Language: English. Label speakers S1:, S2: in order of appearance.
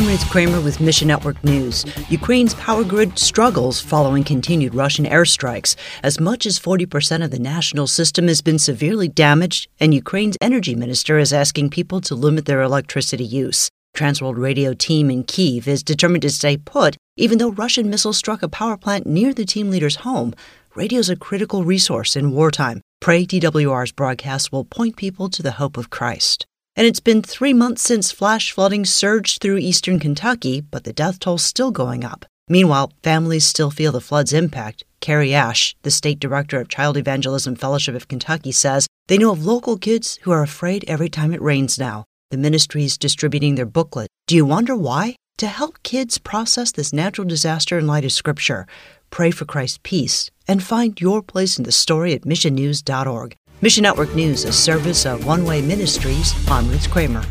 S1: I'm Ruth Kramer with Mission Network News. Ukraine's power grid struggles following continued Russian airstrikes. As much as 40% of the national system has been severely damaged, and Ukraine's energy minister is asking people to limit their electricity use. Trans World Radio team in Kiev is determined to stay put, even though Russian missiles struck a power plant near the team leader's home. Radio is a critical resource in wartime. Pray TWR's broadcast will point people to the hope of Christ. And it's been three months since flash flooding surged through eastern Kentucky, but the death toll's still going up. Meanwhile, families still feel the flood's impact. Carrie Ash, the state director of Child Evangelism Fellowship of Kentucky, says they know of local kids who are afraid every time it rains now. The ministry is distributing their booklet. Do you wonder why? To help kids process this natural disaster in light of Scripture, pray for Christ's peace, and find your place in the story at missionnews.org. Mission Network News, a service of One Way Ministries. I'm Ruth Kramer.